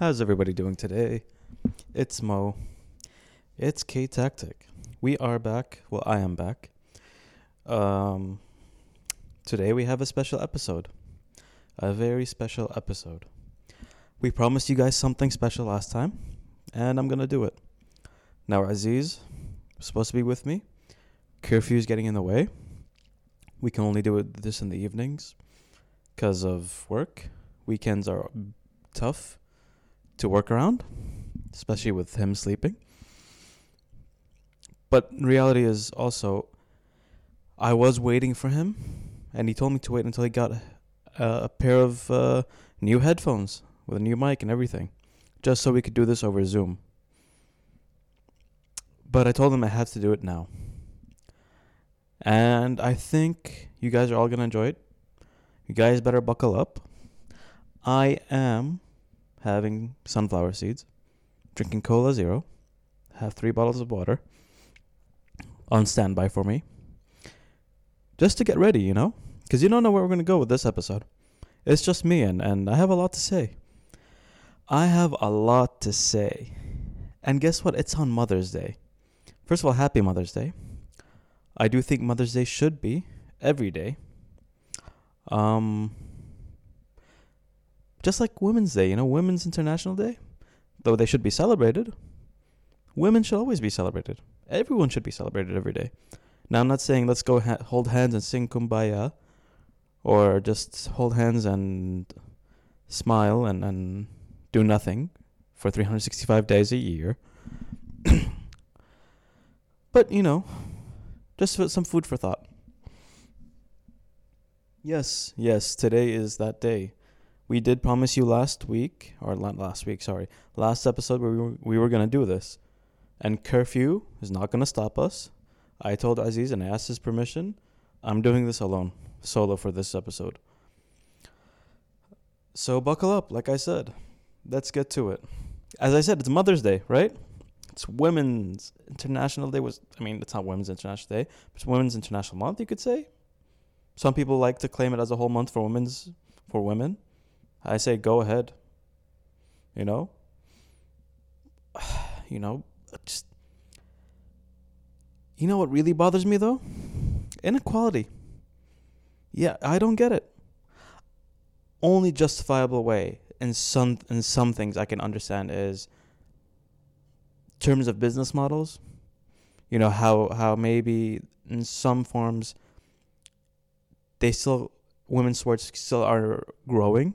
How's everybody doing today? It's Mo. It's K Tactic. We are back. Well, I am back. Um, today we have a special episode. A very special episode. We promised you guys something special last time, and I'm gonna do it. Now, Aziz supposed to be with me. Curfew's getting in the way. We can only do it this in the evenings because of work. Weekends are tough to work around, especially with him sleeping. But reality is also, I was waiting for him, and he told me to wait until he got a, a pair of uh, new headphones with a new mic and everything, just so we could do this over Zoom. But I told him I had to do it now. And I think you guys are all going to enjoy it. You guys better buckle up. I am having sunflower seeds, drinking Cola Zero, have three bottles of water on standby for me. Just to get ready, you know? Because you don't know where we're going to go with this episode. It's just me, and, and I have a lot to say. I have a lot to say. And guess what? It's on Mother's Day. First of all, happy Mother's Day. I do think Mother's Day should be every day. Um, just like Women's Day, you know, Women's International Day, though they should be celebrated. Women should always be celebrated. Everyone should be celebrated every day. Now, I'm not saying let's go ha- hold hands and sing kumbaya, or just hold hands and smile and, and do nothing for 365 days a year. but, you know, just some food for thought. Yes, yes, today is that day. We did promise you last week, or last week, sorry, last episode where we were, we were going to do this. And curfew is not going to stop us. I told Aziz and I asked his permission. I'm doing this alone, solo for this episode. So buckle up, like I said. Let's get to it. As I said, it's Mother's Day, right? It's Women's International Day. Was I mean, it's not Women's International Day, but it's Women's International Month. You could say. Some people like to claim it as a whole month for women's for women. I say go ahead. You know? You know, just You know what really bothers me though? Inequality. Yeah, I don't get it. Only justifiable way in some in some things I can understand is terms of business models. You know how how maybe in some forms they still women's sports still are growing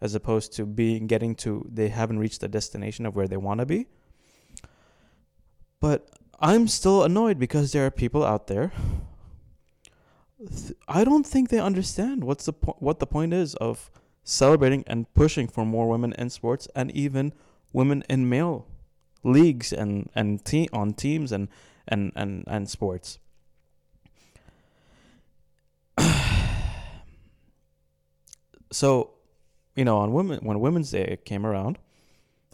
as opposed to being getting to they haven't reached the destination of where they want to be. But I'm still annoyed because there are people out there. I don't think they understand what's the po- what the point is of celebrating and pushing for more women in sports and even women in male leagues and and te- on teams and and and and sports. so you know, on women when Women's Day came around,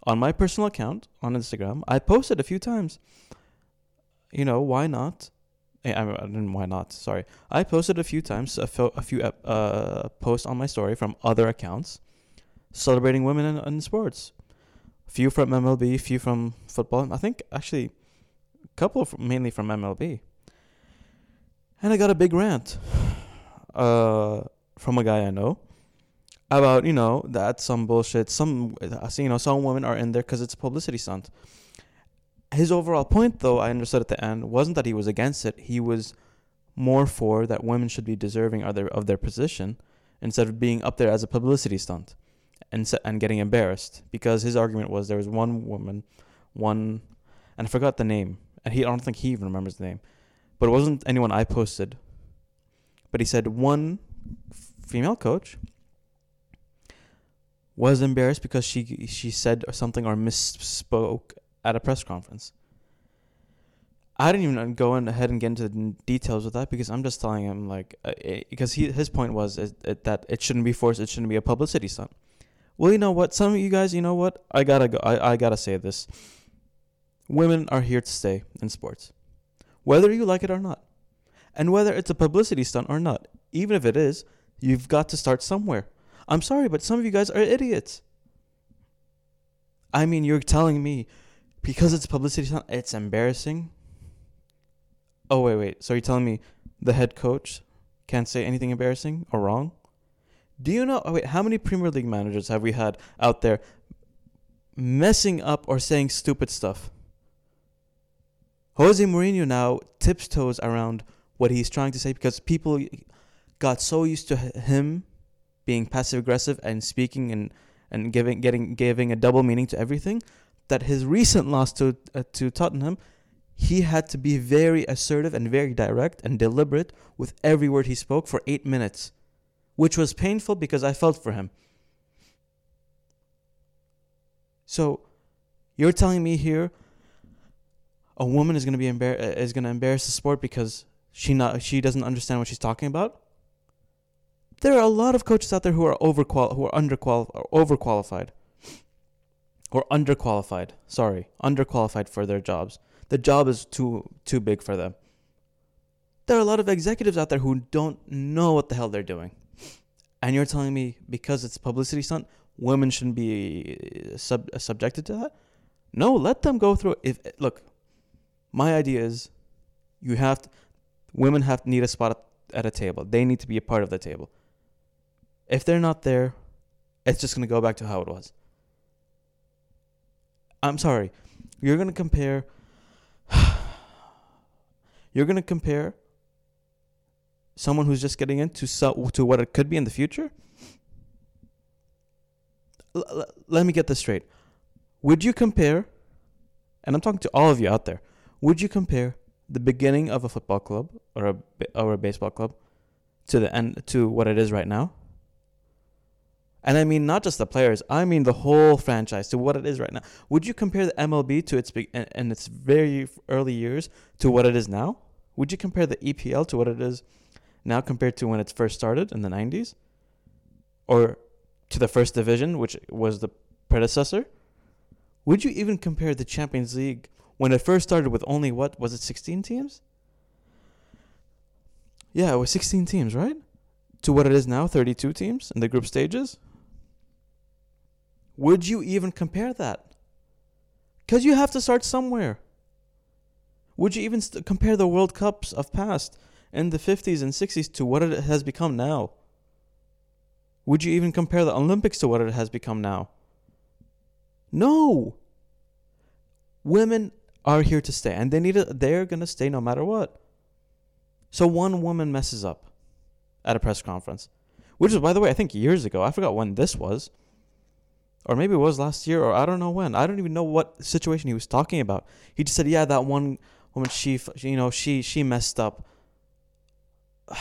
on my personal account on Instagram, I posted a few times. You know, why not? Eh, I, didn't. Why not? Sorry, I posted a few times a, fo- a few uh posts on my story from other accounts, celebrating women in, in sports. A few from MLB, few from football. I think actually, a couple of, mainly from MLB. And I got a big rant, uh, from a guy I know about you know that some bullshit. Some you know some women are in there because it's a publicity stunt. His overall point, though, I understood at the end, wasn't that he was against it. He was more for that women should be deserving of their of their position instead of being up there as a publicity stunt and and getting embarrassed. Because his argument was there was one woman, one, and I forgot the name, and he I don't think he even remembers the name, but it wasn't anyone I posted. But he said one female coach was embarrassed because she she said something or misspoke at a press conference. I didn't even go in ahead and get into the details of that because I'm just telling him like uh, because he his point was is, it, that it shouldn't be forced, it shouldn't be a publicity stunt. Well, you know what? Some of you guys, you know what? I gotta go. I, I gotta say this. Women are here to stay in sports, whether you like it or not, and whether it's a publicity stunt or not. Even if it is, you've got to start somewhere. I'm sorry, but some of you guys are idiots. I mean, you're telling me because it's publicity it's embarrassing. Oh wait, wait. So you're telling me the head coach can't say anything embarrassing or wrong? Do you know? Oh wait, how many Premier League managers have we had out there messing up or saying stupid stuff? Jose Mourinho now tiptoes around what he's trying to say because people got so used to him being passive aggressive and speaking and and giving getting giving a double meaning to everything that his recent loss to uh, to Tottenham he had to be very assertive and very direct and deliberate with every word he spoke for 8 minutes which was painful because I felt for him. So you're telling me here a woman is going to be embar- uh, is going to embarrass the sport because she not she doesn't understand what she's talking about there are a lot of coaches out there who are overqual who are underqual or overqualified or underqualified. Sorry, underqualified for their jobs. The job is too too big for them. There are a lot of executives out there who don't know what the hell they're doing. And you're telling me because it's a publicity stunt, women shouldn't be uh, sub, uh, subjected to that? No, let them go through if look, my idea is you have to, women have need a spot at a table. They need to be a part of the table. If they're not there, it's just going to go back to how it was. I'm sorry. You're going to compare you're going to compare someone who's just getting into so, to what it could be in the future? L- l- let me get this straight. Would you compare and I'm talking to all of you out there. Would you compare the beginning of a football club or a or a baseball club to the end to what it is right now? And I mean not just the players, I mean the whole franchise to what it is right now. Would you compare the MLB to its and its very early years to what it is now? Would you compare the EPL to what it is now compared to when it first started in the 90s? Or to the first division, which was the predecessor? Would you even compare the Champions League when it first started with only what was it 16 teams? Yeah, it was 16 teams, right? To what it is now, 32 teams in the group stages? Would you even compare that? Because you have to start somewhere. Would you even st- compare the World Cups of past in the 50s and 60s to what it has become now? Would you even compare the Olympics to what it has become now? No. Women are here to stay and they need it they're going to stay no matter what. So one woman messes up at a press conference, which is by the way I think years ago. I forgot when this was or maybe it was last year, or I don't know when. I don't even know what situation he was talking about. He just said, "Yeah, that one woman, she, you know, she she messed up."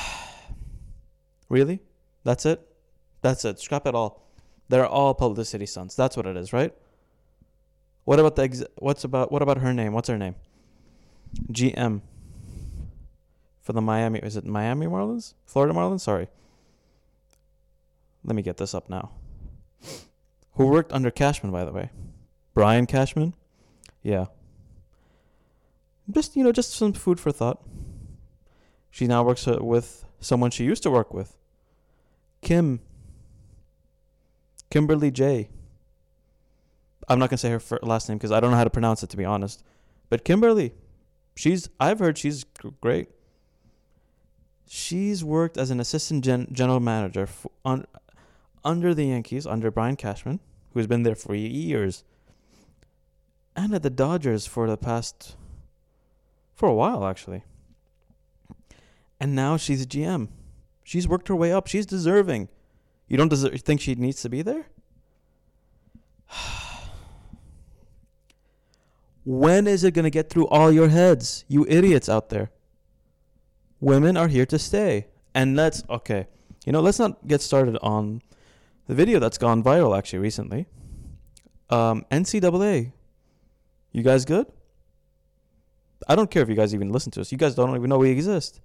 really? That's it? That's it. Scrap it all. They're all publicity stunts. That's what it is, right? What about the ex- what's about what about her name? What's her name? GM for the Miami. Is it Miami Marlins? Florida Marlins? Sorry. Let me get this up now who worked under Cashman, by the way. Brian Cashman. Yeah. Just, you know, just some food for thought. She now works uh, with someone she used to work with. Kim. Kimberly J. I'm not going to say her last name because I don't know how to pronounce it, to be honest. But Kimberly, she's, I've heard she's great. She's worked as an assistant gen- general manager for, on, under the Yankees, under Brian Cashman, who's been there for years, and at the Dodgers for the past, for a while actually. And now she's a GM. She's worked her way up. She's deserving. You don't deserve, think she needs to be there? when is it going to get through all your heads, you idiots out there? Women are here to stay. And let's, okay, you know, let's not get started on the video that's gone viral actually recently. Um, NCAA, you guys good? I don't care if you guys even listen to us. You guys don't even know we exist.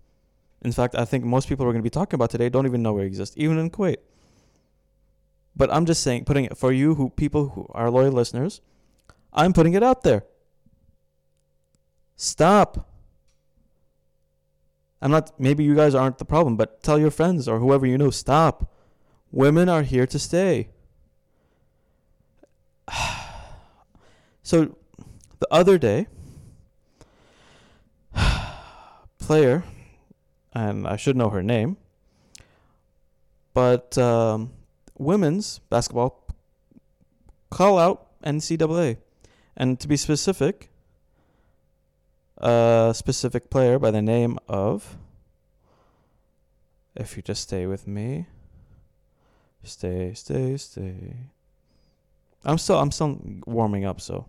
In fact, I think most people we're going to be talking about today don't even know we exist, even in Kuwait. But I'm just saying, putting it for you, who people who are loyal listeners, I'm putting it out there. Stop. I'm not. Maybe you guys aren't the problem, but tell your friends or whoever you know. Stop. Women are here to stay. So the other day, player, and I should know her name, but um, women's basketball call out NCAA. And to be specific, a specific player by the name of, if you just stay with me, stay, stay, stay. I'm still, I'm still warming up, so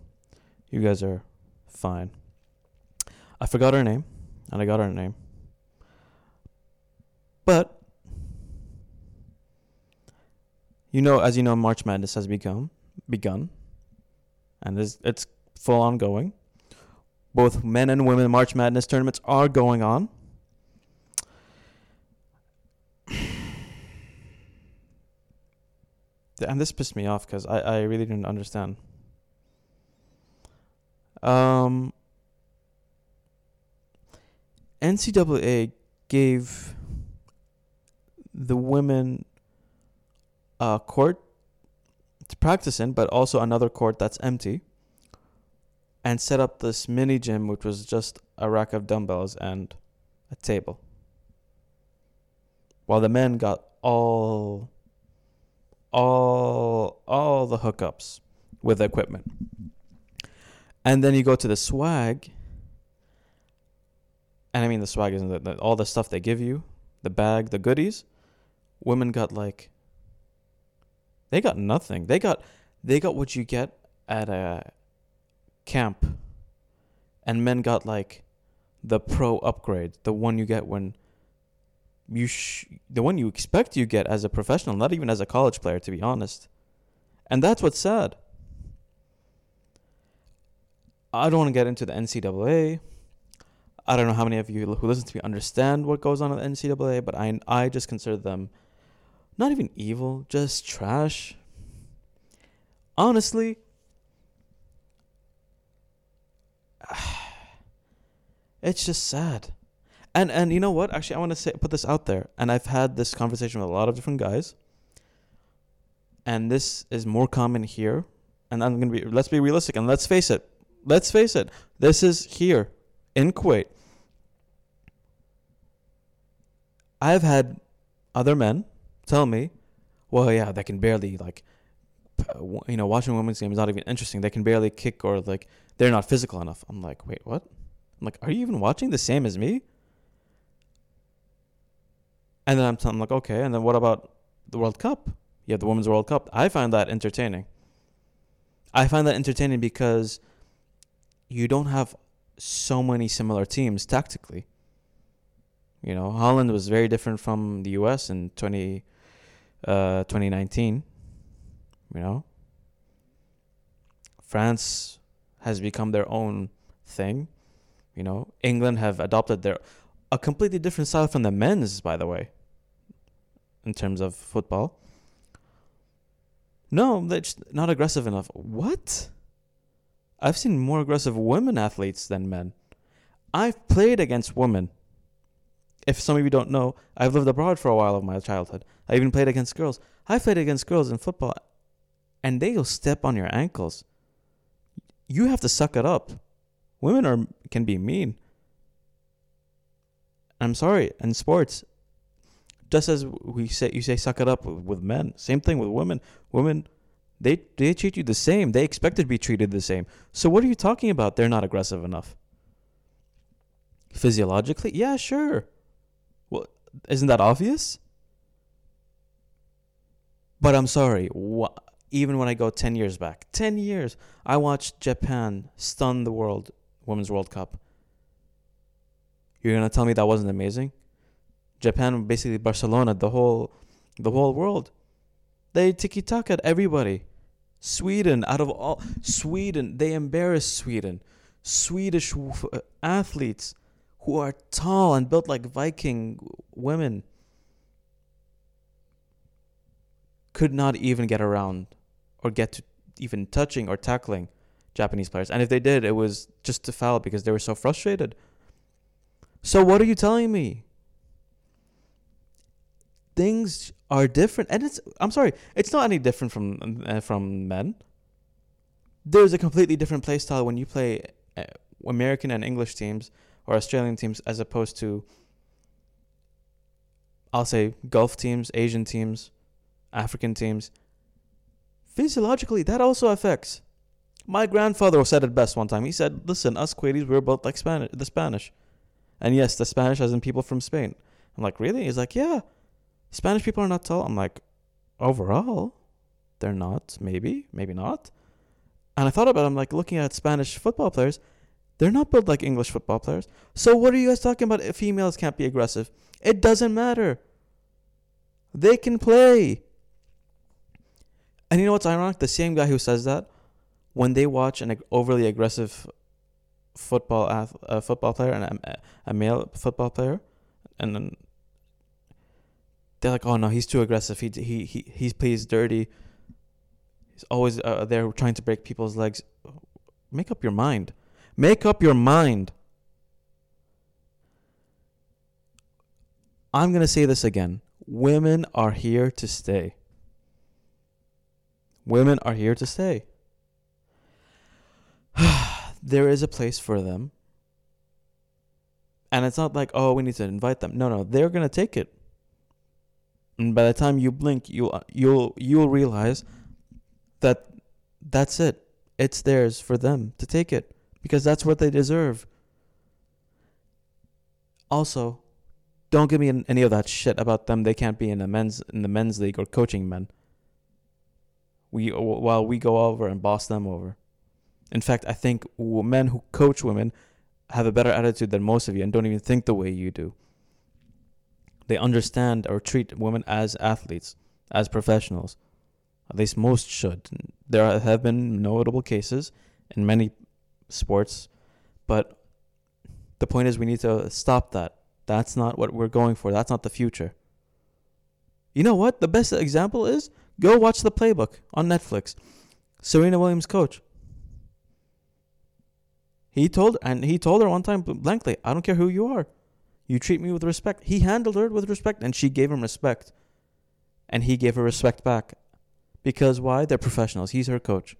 you guys are fine. I forgot her name, and I got her name. But you know, as you know, March Madness has begun, begun, and it's, it's full on going. Both men and women March Madness tournaments are going on. And this pissed me off because I, I really didn't understand. Um, NCAA gave the women a court to practice in, but also another court that's empty, and set up this mini gym, which was just a rack of dumbbells and a table. While the men got all all all the hookups with the equipment. And then you go to the swag. And I mean the swag isn't the, the, all the stuff they give you, the bag, the goodies. Women got like they got nothing. They got they got what you get at a camp. And men got like the pro upgrade, the one you get when you sh- the one you expect you get as a professional, not even as a college player, to be honest. And that's what's sad. I don't want to get into the NCAA. I don't know how many of you who listen to me understand what goes on at the NCAA, but I I just consider them not even evil, just trash. Honestly, it's just sad. And and you know what? Actually, I want to say put this out there. And I've had this conversation with a lot of different guys. And this is more common here. And I'm gonna be let's be realistic and let's face it. Let's face it. This is here in Kuwait. I've had other men tell me, well, yeah, they can barely like, you know, watching women's game is not even interesting. They can barely kick or like they're not physical enough. I'm like, wait, what? I'm like, are you even watching the same as me? And then I'm, I'm like, okay. And then what about the World Cup? You have the Women's World Cup. I find that entertaining. I find that entertaining because you don't have so many similar teams tactically. You know, Holland was very different from the US in 20, uh, 2019. You know, France has become their own thing. You know, England have adopted their a completely different style from the men's, by the way, in terms of football. No, they're just not aggressive enough. What? I've seen more aggressive women athletes than men. I've played against women. If some of you don't know, I've lived abroad for a while of my childhood. I even played against girls. I played against girls in football, and they'll step on your ankles. You have to suck it up. Women are can be mean. I'm sorry, in sports, just as we say, you say suck it up with, men. Same thing with women. Women, they they treat you the same. They expect to be treated the same. So what are you talking about? They're not aggressive enough. Physiologically, yeah, sure. Well, isn't that obvious? But I'm sorry. Wh- even when I go 10 years back, 10 years, I watched Japan stun the world, Women's World Cup. You're to tell me that wasn't amazing? Japan basically Barcelona, the whole the whole world. They tiki taka at everybody. Sweden, out of all Sweden, they embarrassed Sweden. Swedish athletes who are tall and built like Viking women could not even get around or get to even touching or tackling Japanese players. And if they did, it was just to foul because they were so frustrated. So what are you telling me? Things are different, and it's. I'm sorry, it's not any different from uh, from men. there's a completely different play style when you play uh, American and English teams or Australian teams as opposed to I'll say Gulf teams, Asian teams, African teams. Physiologically, that also affects. My grandfather said it best one time. He said, "Listen, us Kuwaitis, we're both like Spanish, the Spanish, and yes, the Spanish as in people from Spain." I'm like, "Really?" He's like, "Yeah, Spanish people are not tall." I'm like, "Overall, they're not. Maybe, maybe not." And I thought about it. I'm like looking at Spanish football players. They're not built like English football players. So what are you guys talking about? If females can't be aggressive, it doesn't matter. They can play. And you know what's ironic? The same guy who says that, when they watch an overly aggressive football ath- uh, football player and a, a male football player, and then they're like, "Oh no, he's too aggressive. He he he he plays dirty. He's always uh, there trying to break people's legs." Make up your mind. Make up your mind. I'm going to say this again. Women are here to stay. Women are here to stay. There is a place for them. And it's not like, oh, we need to invite them. No, no, they're to take it. And by the time you blink, you'll uh, you'll you'll realize that that's it. It's theirs for them to take it because that's what they deserve. Also, don't give me any of that shit about them. They can't be in the men's in the men's league or coaching men. We uh, while we go over and boss them over. In fact, I think men who coach women have a better attitude than most of you and don't even think the way you do. They understand or treat women as athletes, as professionals. At least most should. There have been notable cases in many sports, but the point is we need to stop that. That's not what we're going for. That's not the future. You know what? The best example is go watch the playbook on Netflix. Serena Williams coach. He told and he told her one time blankly, I don't care who you are. You treat me with respect. He handled her with respect and she gave him respect. And he gave her respect back. Because why? They're professionals. He's her coach.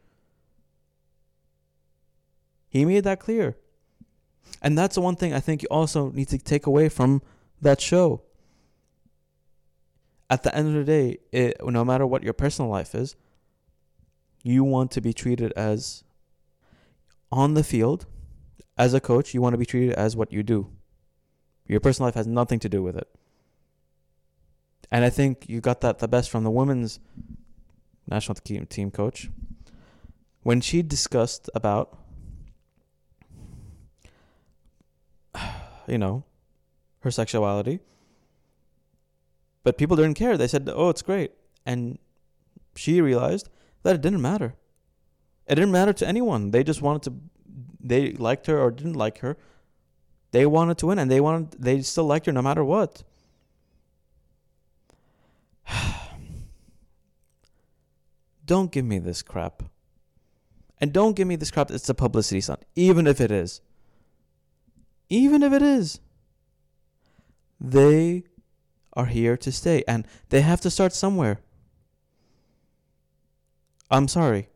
He made that clear. And that's the one thing I think you also need to take away from that show. At the end of the day, it, no matter what your personal life is, you want to be treated as on the field, as a coach, you want to be treated as what you do. Your personal life has nothing to do with it. And I think you got that the best from the women's national team coach when she discussed about you know, her sexuality. But people didn't care. They said, "Oh, it's great." And she realized that it didn't matter. It didn't matter to anyone. They just wanted to they liked her or didn't like her. They wanted to win and they wanted they still liked her no matter what. don't give me this crap. And don't give me this crap it's a publicity stunt, even if it is even if it is, they are here to stay and they have to start somewhere. I'm sorry.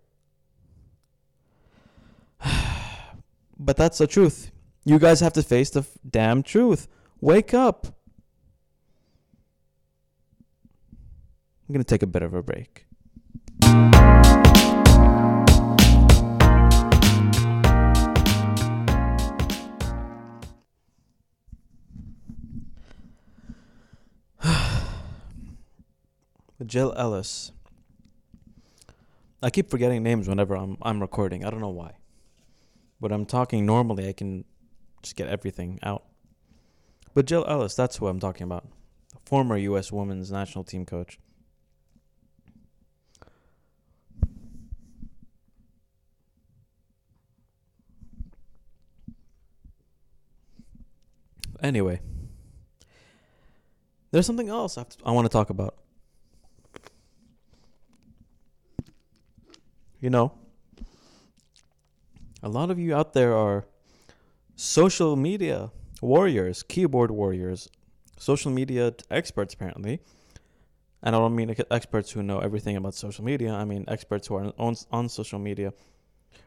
But that's the truth. You guys have to face the f- damn truth. Wake up. I'm going to take a bit of a break. Jill Ellis. I keep forgetting names whenever I'm I'm recording. I don't know why. But I'm talking normally, I can just get everything out. But Jill Ellis, that's who I'm talking about. Former US women's national team coach. Anyway, there's something else I, to, I want to talk about. you know, a lot of you out there are social media warriors, keyboard warriors, social media experts, apparently. And I don't mean experts who know everything about social media. I mean experts who are on, on social media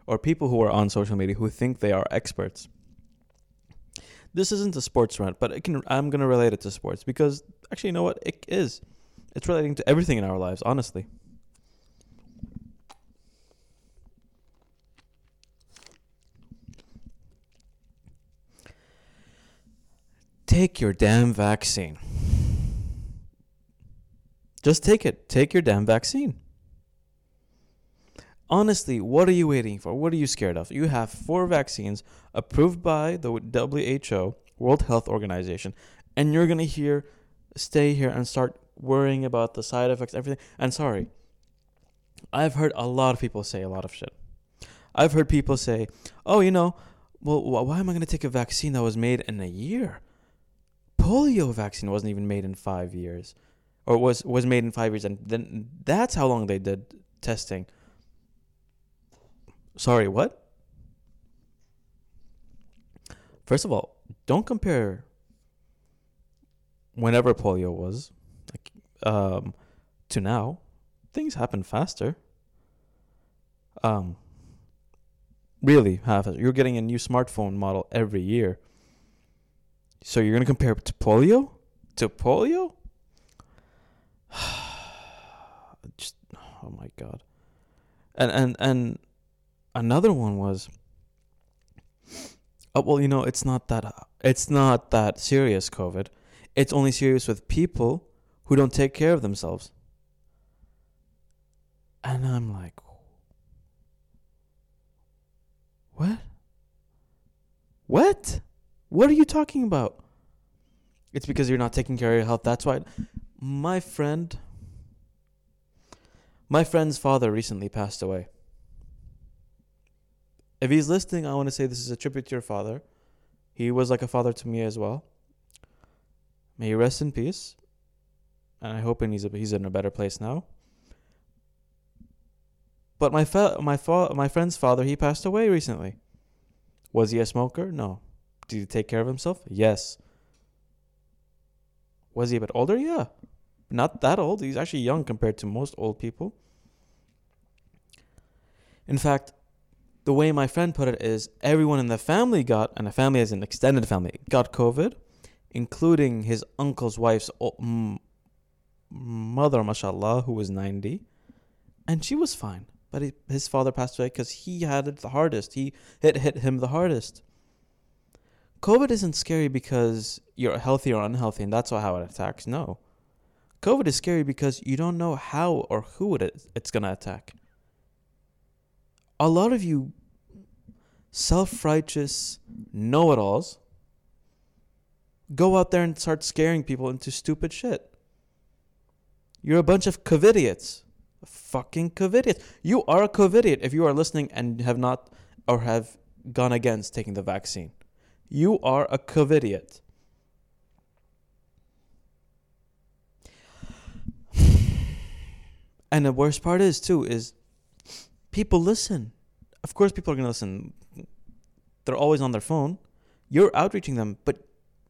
or people who are on social media who think they are experts. This isn't a sports rant, but can I'm going to relate it to sports because actually you know what? It is. It's relating to everything in our lives, honestly. Take your damn vaccine. Just take it. Take your damn vaccine. Honestly, what are you waiting for? What are you scared of? You have four vaccines approved by the WHO, World Health Organization, and you're going to here stay here and start worrying about the side effects, everything. And sorry, I've heard a lot of people say a lot of shit. I've heard people say, "Oh, you know, well, why am I going to take a vaccine that was made in a year? Polio vaccine wasn't even made in 5 years." Or was was made in 5 years and then that's how long they did testing. Sorry, what? First of all, don't compare whenever polio was like um to now. Things happen faster. Um really half you're getting a new smartphone model every year. So you're gonna compare to polio? To polio? Just oh my god. And and and another one was oh well you know it's not that it's not that serious covid it's only serious with people who don't take care of themselves and i'm like what what what are you talking about it's because you're not taking care of your health that's why my friend my friend's father recently passed away if he's listening, I want to say this is a tribute to your father. He was like a father to me as well. May he rest in peace. And I hope he's he's in a better place now. But my fa- my fa- my friend's father, he passed away recently. Was he a smoker? No. Did he take care of himself? Yes. Was he a bit older? Yeah. Not that old. He's actually young compared to most old people. In fact, the way my friend put it is everyone in the family got, and a family as an extended family, got COVID, including his uncle's wife's mother, mashallah, who was 90. And she was fine. But his father passed away because he had it the hardest. He it hit him the hardest. COVID isn't scary because you're healthy or unhealthy, and that's how it attacks. No. COVID is scary because you don't know how or who it, it's going to attack a lot of you self righteous know it alls go out there and start scaring people into stupid shit. You're a bunch of covidiots. Fucking covidiots. You are a covidiot if you are listening and have not or have gone against taking the vaccine. You are a covidiot. And the worst part is too is people listen. Of course, people are going to listen. They're always on their phone. You're outreaching them, but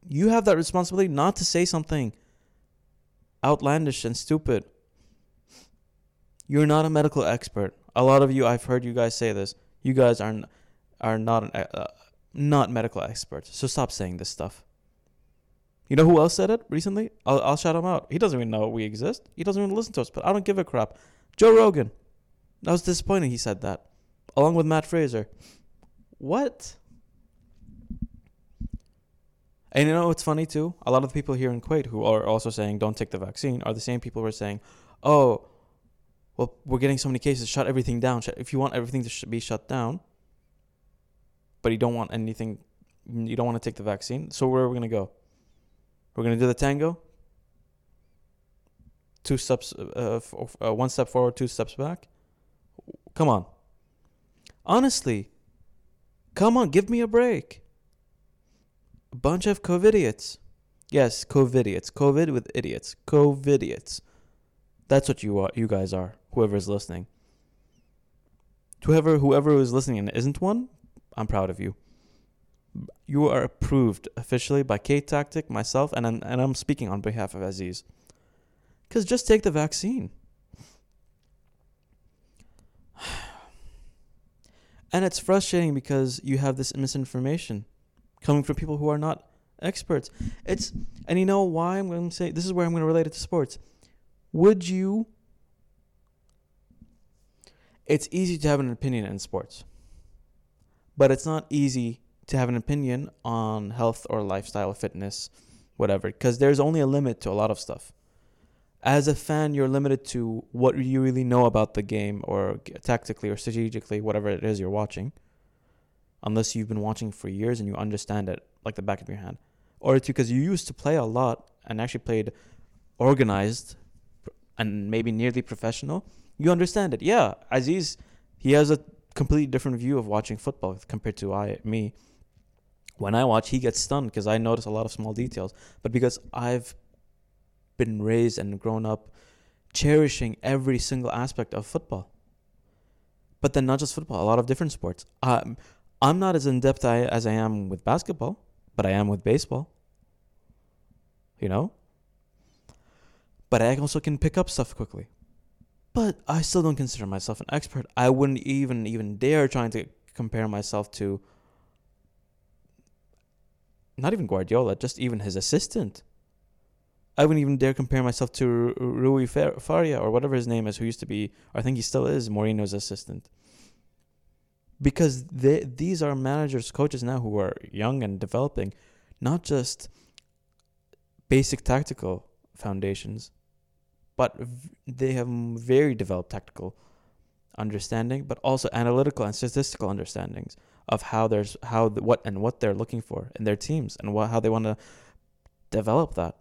you have that responsibility not to say something outlandish and stupid. You're not a medical expert. A lot of you, I've heard you guys say this. You guys are are not an, uh, not medical experts. So stop saying this stuff. You know who else said it recently? I'll, I'll shout him out. He doesn't even know we exist. He doesn't even listen to us, but I don't give a crap. Joe Rogan. I was disappointed he said that, along with Matt Fraser. What? And you know what's funny too? A lot of the people here in Kuwait who are also saying don't take the vaccine are the same people who are saying, "Oh, well, we're getting so many cases. Shut everything down. If you want everything to be shut down, but you don't want anything, you don't want to take the vaccine. So where are we gonna go? We're gonna do the tango. Two steps, uh, f- uh, one step forward, two steps back. Come on. Honestly, come on, give me a break. A bunch of COVIDiots. Yes, COVIDiots. COVID with idiots. COVIDiots. That's what you are. You guys are. Whoever is listening. Whoever whoever is listening and isn't one, I'm proud of you. You are approved officially by K Tactic, myself, and and I'm speaking on behalf of Aziz. Cause just take the vaccine. And it's frustrating because you have this misinformation coming from people who are not experts. It's and you know why I'm going to say this is where I'm going to relate it to sports. Would you It's easy to have an opinion in sports. But it's not easy to have an opinion on health or lifestyle, fitness, whatever, because there's only a limit to a lot of stuff. As a fan, you're limited to what you really know about the game or tactically or strategically, whatever it is you're watching, unless you've been watching for years and you understand it like the back of your hand. Or it's because you used to play a lot and actually played organized and maybe nearly professional. You understand it. Yeah, Aziz, he has a completely different view of watching football compared to I me when I watch, he gets stunned because I notice a lot of small details. But because I've been raised and grown up cherishing every single aspect of football. But then not just football, a lot of different sports. Um, I'm not as in depth I, as I am with basketball, but I am with baseball. You know? But I also can pick up stuff quickly. But I still don't consider myself an expert. I wouldn't even even dare trying to compare myself to not even Guardiola, just even his assistant. I wouldn't even dare compare myself to Rui Faria or whatever his name is, who used to be, I think he still is, Mourinho's assistant. Because they, these are managers, coaches now who are young and developing, not just basic tactical foundations, but they have very developed tactical understanding, but also analytical and statistical understandings of how there's how what and what they're looking for in their teams and what how they want to develop that.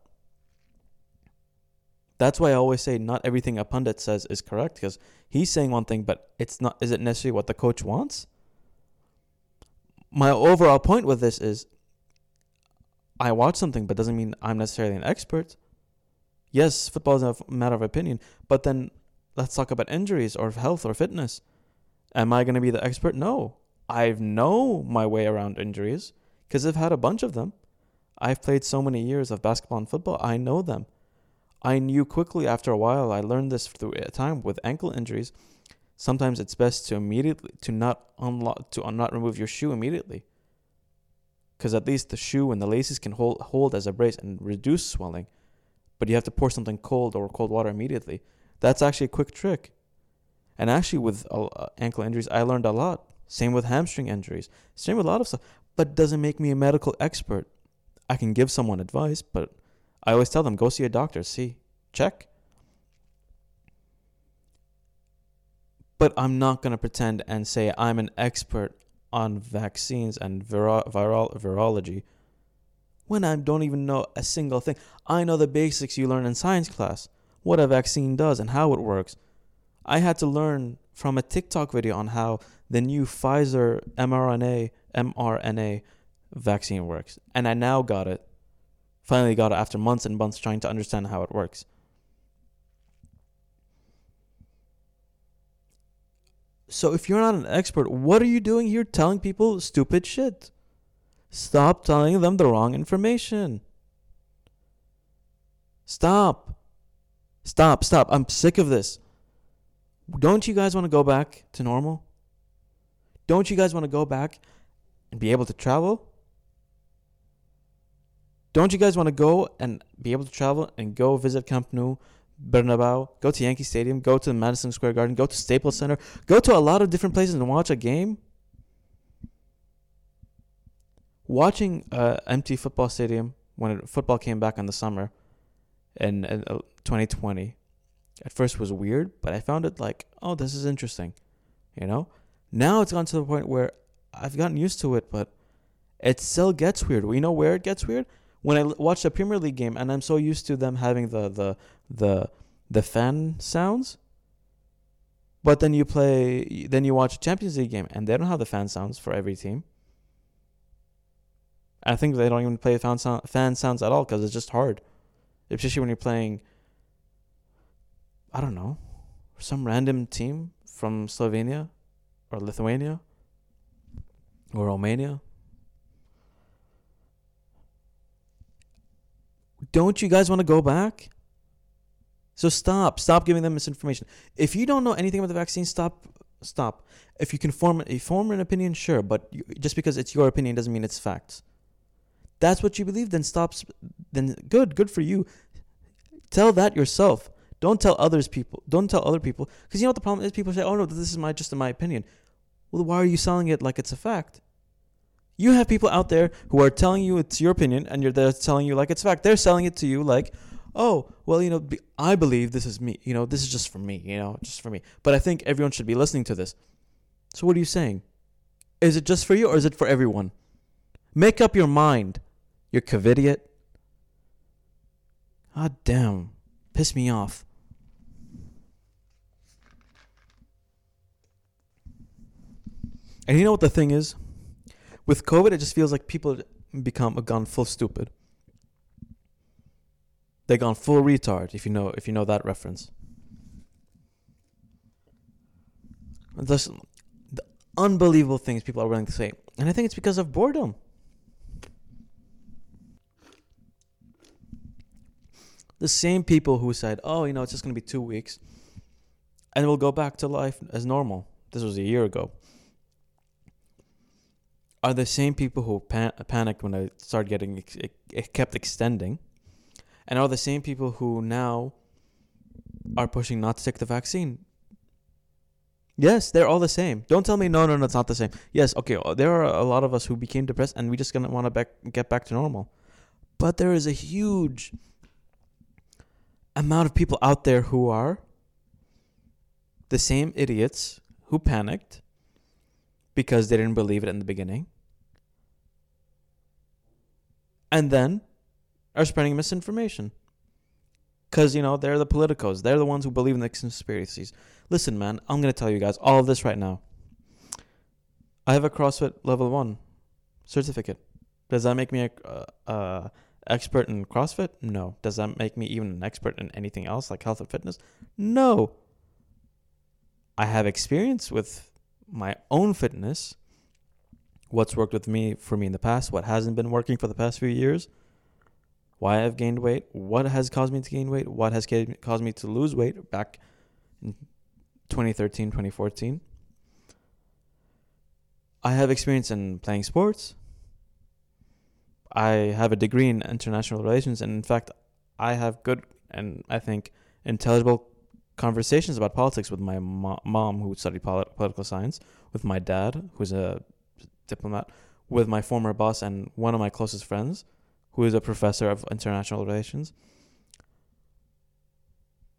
That's why I always say not everything a pundit says is correct because he's saying one thing, but it's not. Is it necessarily what the coach wants? My overall point with this is, I watch something, but doesn't mean I'm necessarily an expert. Yes, football is a matter of opinion, but then let's talk about injuries or health or fitness. Am I going to be the expert? No. I know my way around injuries because I've had a bunch of them. I've played so many years of basketball and football. I know them. I knew quickly after a while. I learned this through time with ankle injuries. Sometimes it's best to immediately to not unlock to not remove your shoe immediately. Because at least the shoe and the laces can hold hold as a brace and reduce swelling. But you have to pour something cold or cold water immediately. That's actually a quick trick. And actually, with uh, ankle injuries, I learned a lot. Same with hamstring injuries. Same with a lot of stuff. But doesn't make me a medical expert. I can give someone advice, but I always tell them go see a doctor. See, check. But I'm not going to pretend and say I'm an expert on vaccines and viro- viral virology when I don't even know a single thing. I know the basics you learn in science class, what a vaccine does and how it works. I had to learn from a TikTok video on how the new Pfizer mRNA mRNA vaccine works. And I now got it. Finally got it after months and months trying to understand how it works. So if you're not an expert, what are you doing here telling people stupid shit? Stop telling them the wrong information. Stop. Stop, stop. I'm sick of this. Don't you guys want to go back to normal? Don't you guys want to go back and be able to travel? Don't you guys want to go and be able to travel and go visit Camp Nou, Bernabeu, go to Yankee Stadium, go to the Madison Square Garden, go to Staples Center, go to a lot of different places and watch a game? Watching uh, an empty football stadium when football came back in the summer in, in uh, 2020 at first was weird, but I found it like, oh, this is interesting. You know? Now it's gone to the point where I've gotten used to it, but it still gets weird. We know where it gets weird? When I watch a Premier League game and I'm so used to them having the the the the fan sounds. But then you play then you watch a Champions League game and they don't have the fan sounds for every team. I think they don't even play fan, sound, fan sounds at all because it's just hard, especially when you're playing. I don't know, some random team from Slovenia or Lithuania or Romania. Don't you guys want to go back? So stop. Stop giving them misinformation. If you don't know anything about the vaccine, stop stop. If you can form a form an opinion, sure, but you, just because it's your opinion doesn't mean it's facts. That's what you believe. Then stop. Then good, good for you. Tell that yourself. Don't tell others people. Don't tell other people because you know what the problem is. People say, "Oh no, this is my just my opinion." Well, why are you selling it like it's a fact? You have people out there who are telling you it's your opinion, and you're there telling you like it's a fact. They're selling it to you like, "Oh, well, you know, I believe this is me. You know, this is just for me. You know, just for me." But I think everyone should be listening to this. So what are you saying? Is it just for you or is it for everyone? Make up your mind. You covidiot. God damn. Piss me off. And you know what the thing is? With COVID, it just feels like people become a gone full stupid. They gone full retard. If you know, if you know that reference. Just the unbelievable things people are willing to say, and I think it's because of boredom. The same people who said, "Oh, you know, it's just going to be two weeks, and we'll go back to life as normal." This was a year ago are the same people who pan- panicked when I started getting it, it kept extending, and are the same people who now are pushing not to take the vaccine. Yes, they're all the same. Don't tell me no, no, no, it's not the same. Yes, okay, uh, there are a lot of us who became depressed, and we just gonna want to get back to normal. But there is a huge amount of people out there who are the same idiots who panicked because they didn't believe it in the beginning. And then are spreading misinformation. Because, you know, they're the politicos. They're the ones who believe in the conspiracies. Listen, man, I'm going to tell you guys all of this right now. I have a CrossFit level one certificate. Does that make me a uh, uh, expert in CrossFit? No. Does that make me even an expert in anything else like health and fitness? No. I have experience with my own fitness, what's worked with me for me in the past, what hasn't been working for the past few years, why I've gained weight, what has caused me to gain weight, what has caused me to lose weight back in 2013, 2014. I have experience in playing sports. I have a degree in international relations, and in fact, I have good and I think intelligible conversations about politics with my mo- mom, who studied polit- political science, with my dad, who's a diplomat, with my former boss and one of my closest friends, who is a professor of international relations.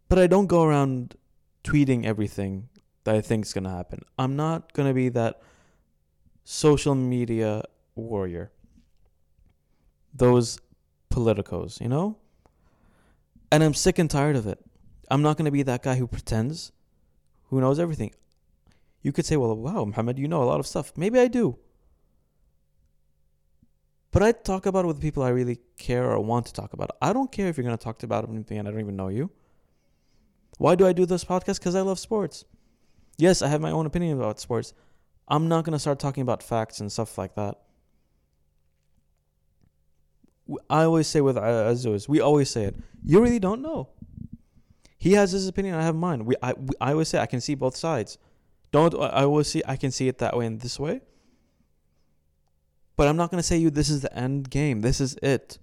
But I don't go around tweeting everything that I think is going to happen. I'm not going to be that social media warrior. Those politicos, you know? And I'm sick and tired of it. I'm not going to be that guy who pretends, who knows everything. You could say, well, wow, Muhammad, you know a lot of stuff. Maybe I do. But I talk about it with people I really care or want to talk about. I don't care if you're going to talk about anything and I don't even know you. Why do I do this podcast? Because I love sports. Yes, I have my own opinion about sports. I'm not going to start talking about facts and stuff like that. I always say with uh, Azuz, we always say it. You really don't know. He has his opinion. I have mine. We, I, we, I always say I can see both sides. Don't uh, I always see I can see it that way and this way. But I'm not gonna say you this is the end game. This is it.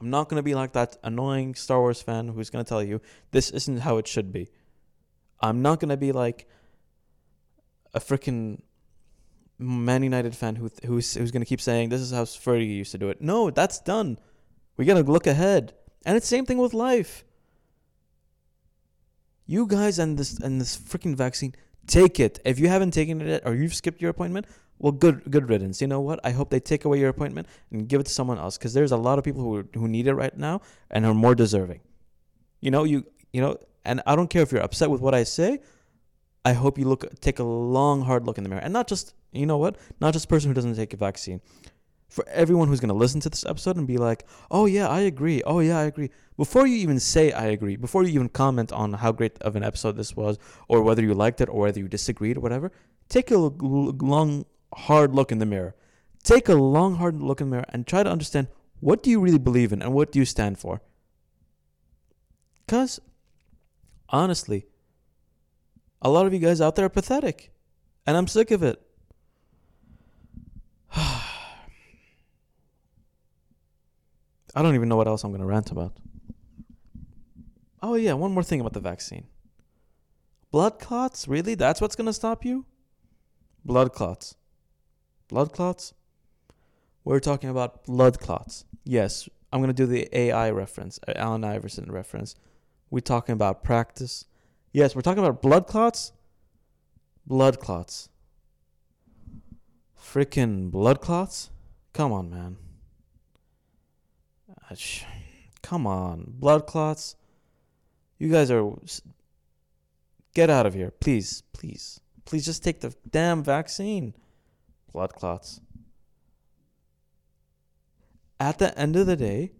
I'm not gonna be like that annoying Star Wars fan who's gonna tell you this isn't how it should be. I'm not gonna be like a freaking Man United fan who who's who's gonna keep saying this is how Fergie used to do it. No, that's done. We gotta look ahead. And it's same thing with life. You guys and this and this freaking vaccine, take it. If you haven't taken it yet or you've skipped your appointment, well, good good riddance. You know what? I hope they take away your appointment and give it to someone else because there's a lot of people who who need it right now and are more deserving. You know, you you know, and I don't care if you're upset with what I say. I hope you look take a long hard look in the mirror and not just you know what, not just person who doesn't take a vaccine for everyone who's going to listen to this episode and be like, oh, yeah, I agree. Oh, yeah, I agree. Before you even say I agree, before you even comment on how great of an episode this was, or whether you liked it, or whether you disagreed, or whatever, take a long, hard look in the mirror. Take a long, hard look in the mirror and try to understand what do you really believe in and what do you stand for. Because, honestly, A lot of you guys out there are pathetic. And I'm sick of it. I don't even know what else I'm going to rant about. Oh, yeah, one more thing about the vaccine. Blood clots? Really? That's what's going to stop you? Blood clots. Blood clots? We're talking about blood clots. Yes, I'm going to do the AI reference, uh, Allen Iverson reference. We're talking about practice. Yes, we're talking about blood clots. Blood clots. Freaking blood clots? Come on, man. Ah, come on. Blood clots? You guys are. Get out of here. Please, please. Please just take the damn vaccine. Blood clots. At the end of the day,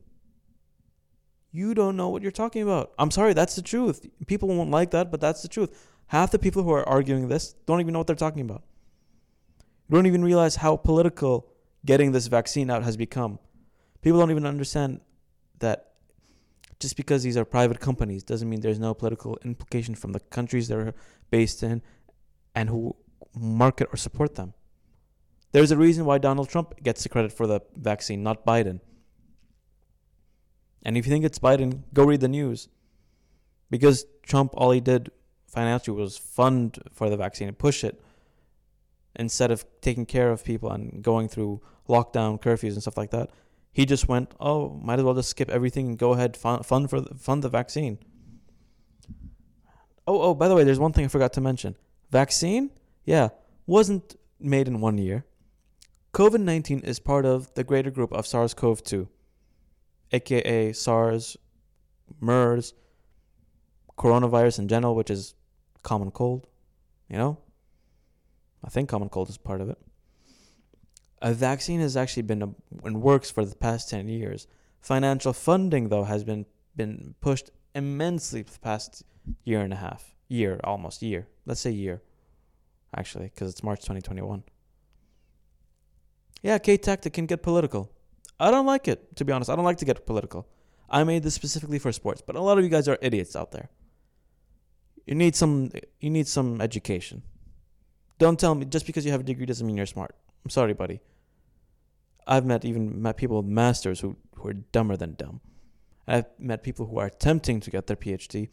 you don't know what you're talking about. I'm sorry, that's the truth. People won't like that, but that's the truth. Half the people who are arguing this don't even know what they're talking about. You don't even realize how political getting this vaccine out has become. People don't even understand that just because these are private companies doesn't mean there's no political implication from the countries they're based in and who market or support them. There's a reason why Donald Trump gets the credit for the vaccine, not Biden. And if you think it's Biden, go read the news. Because Trump, all he did financially was fund for the vaccine and push it instead of taking care of people and going through lockdown curfews and stuff like that. He just went, oh, might as well just skip everything and go ahead fund, fund for the, fund the vaccine. Oh, oh, by the way, there's one thing I forgot to mention. Vaccine, yeah, wasn't made in one year. COVID 19 is part of the greater group of SARS CoV 2 aka SARS, MERS, coronavirus in general, which is common cold, you know? I think common cold is part of it. A vaccine has actually been in works for the past 10 years. Financial funding, though, has been, been pushed immensely the past year and a half. Year, almost year. Let's say year, actually, because it's March 2021. Yeah, K Tactic can get political. I don't like it, to be honest. I don't like to get political. I made this specifically for sports, but a lot of you guys are idiots out there. You need some you need some education. Don't tell me just because you have a degree doesn't mean you're smart. I'm sorry, buddy. I've met even met people with masters who, who are dumber than dumb. I've met people who are attempting to get their PhD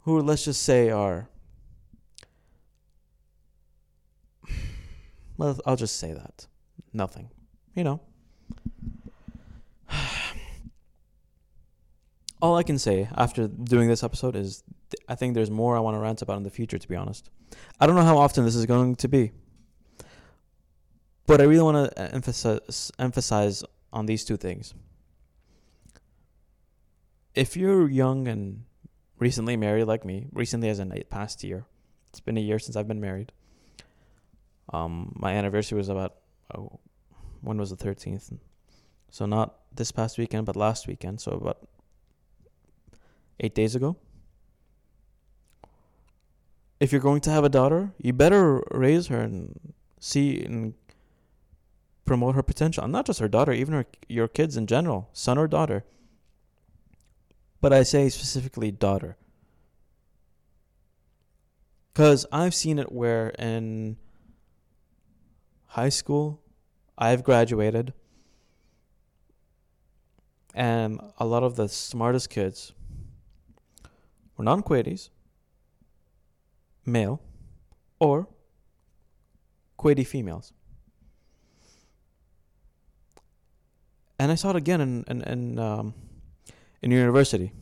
who let's just say are well I'll just say that. Nothing. You know. All I can say after doing this episode is th- I think there's more I want to rant about in the future, to be honest. I don't know how often this is going to be, but I really want to emphasize, emphasize on these two things. If you're young and recently married like me, recently as in a past year, it's been a year since I've been married. Um, my anniversary was about, oh, when was the 13th? So not this past weekend, but last weekend. So about eight days ago. If you're going to have a daughter, you better raise her and see and promote her potential. And not just her daughter, even her, your kids in general, son or daughter. But I say specifically daughter. Because I've seen it where in high school, I've graduated, and a lot of the smartest kids were non Kuwaitis, male, or Kuwaiti females. And I saw it again in in in, um, in university.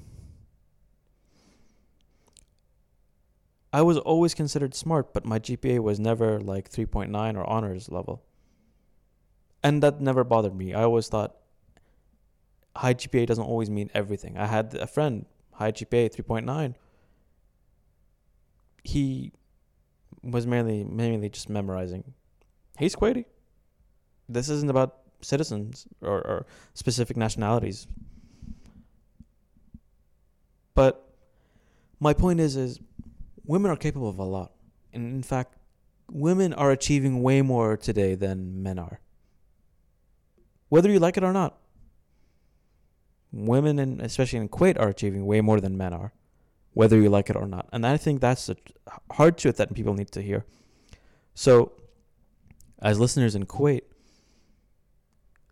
I was always considered smart, but my GPA was never like 3.9 or honors level. And that never bothered me. I always thought high GPA doesn't always mean everything. I had a friend high GPA 3.9. He was mainly mainly just memorizing. He's Kuwaiti. This isn't about citizens or, or specific nationalities. But my point is is women are capable of a lot. And in fact, women are achieving way more today than men are. Whether you like it or not women and especially in Kuwait are achieving way more than men are. whether you like it or not. And I think that's a hard truth that people need to hear. So, as listeners in Kuwait,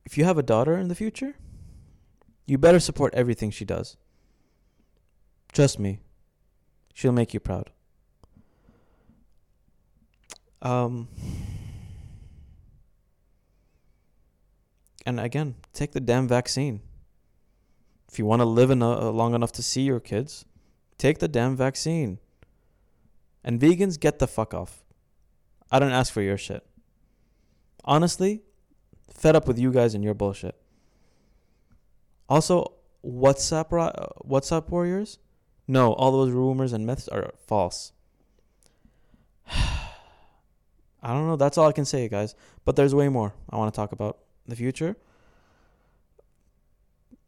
if you have a daughter in the future, you better support everything she does. Trust me, she'll make you proud. Um, and again, take the damn vaccine. If you want to live a, uh, long enough to see your kids, take the damn vaccine. And vegans, get the fuck off. I don't ask for your shit. Honestly, fed up with you guys and your bullshit. Also, WhatsApp uh, WhatsApp warriors? No, all those rumors and myths are false. I don't know. That's all I can say, guys. But there's way more I want to talk about the future.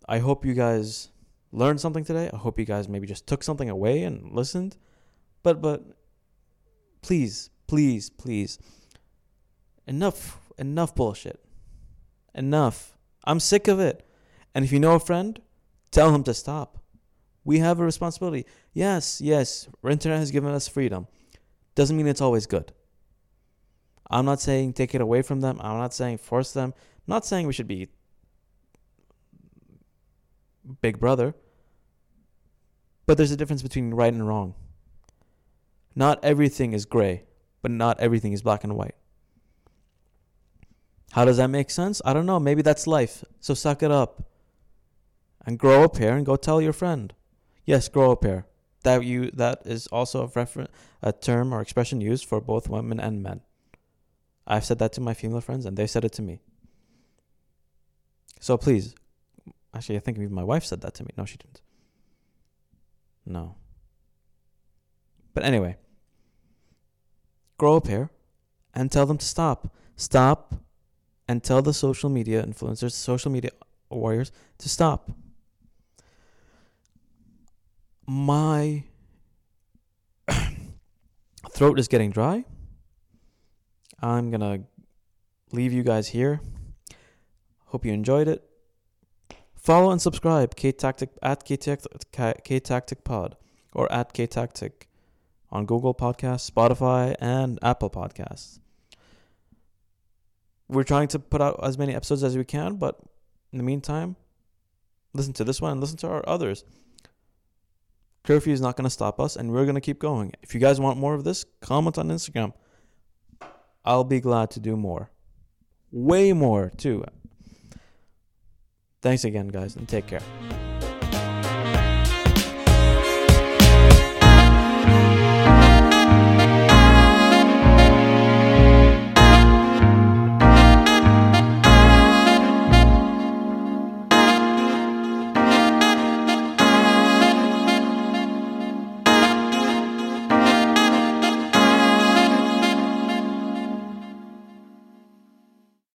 I hope you guys learned something today. I hope you guys maybe just took something away and listened. But but please, please, please enough enough bullshit. Enough. I'm sick of it. And if you know a friend, tell him to stop. We have a responsibility. Yes, yes, internet has given us freedom. Doesn't mean it's always good. I'm not saying take it away from them. I'm not saying force them. I'm not saying we should be big brother. But there's a difference between right and wrong. Not everything is gray, but not everything is black and white. How does that make sense? I don't know. Maybe that's life. So suck it up and grow a pair and go tell your friend. Yes, grow a pair. That you that is also a reference a term or expression used for both women and men. I've said that to my female friends and they said it to me. So please, actually, I think even my wife said that to me. No, she didn't. No. But anyway, grow up here and tell them to stop. Stop and tell the social media influencers, social media warriors to stop. My throat is getting dry. I'm going to leave you guys here. Hope you enjoyed it. Follow and subscribe K Tactic at K Tactic Pod or at K Tactic on Google Podcasts, Spotify, and Apple Podcasts. We're trying to put out as many episodes as we can, but in the meantime, listen to this one and listen to our others. Curfew is not going to stop us, and we're going to keep going. If you guys want more of this, comment on Instagram. I'll be glad to do more. Way more, too. Thanks again, guys, and take care.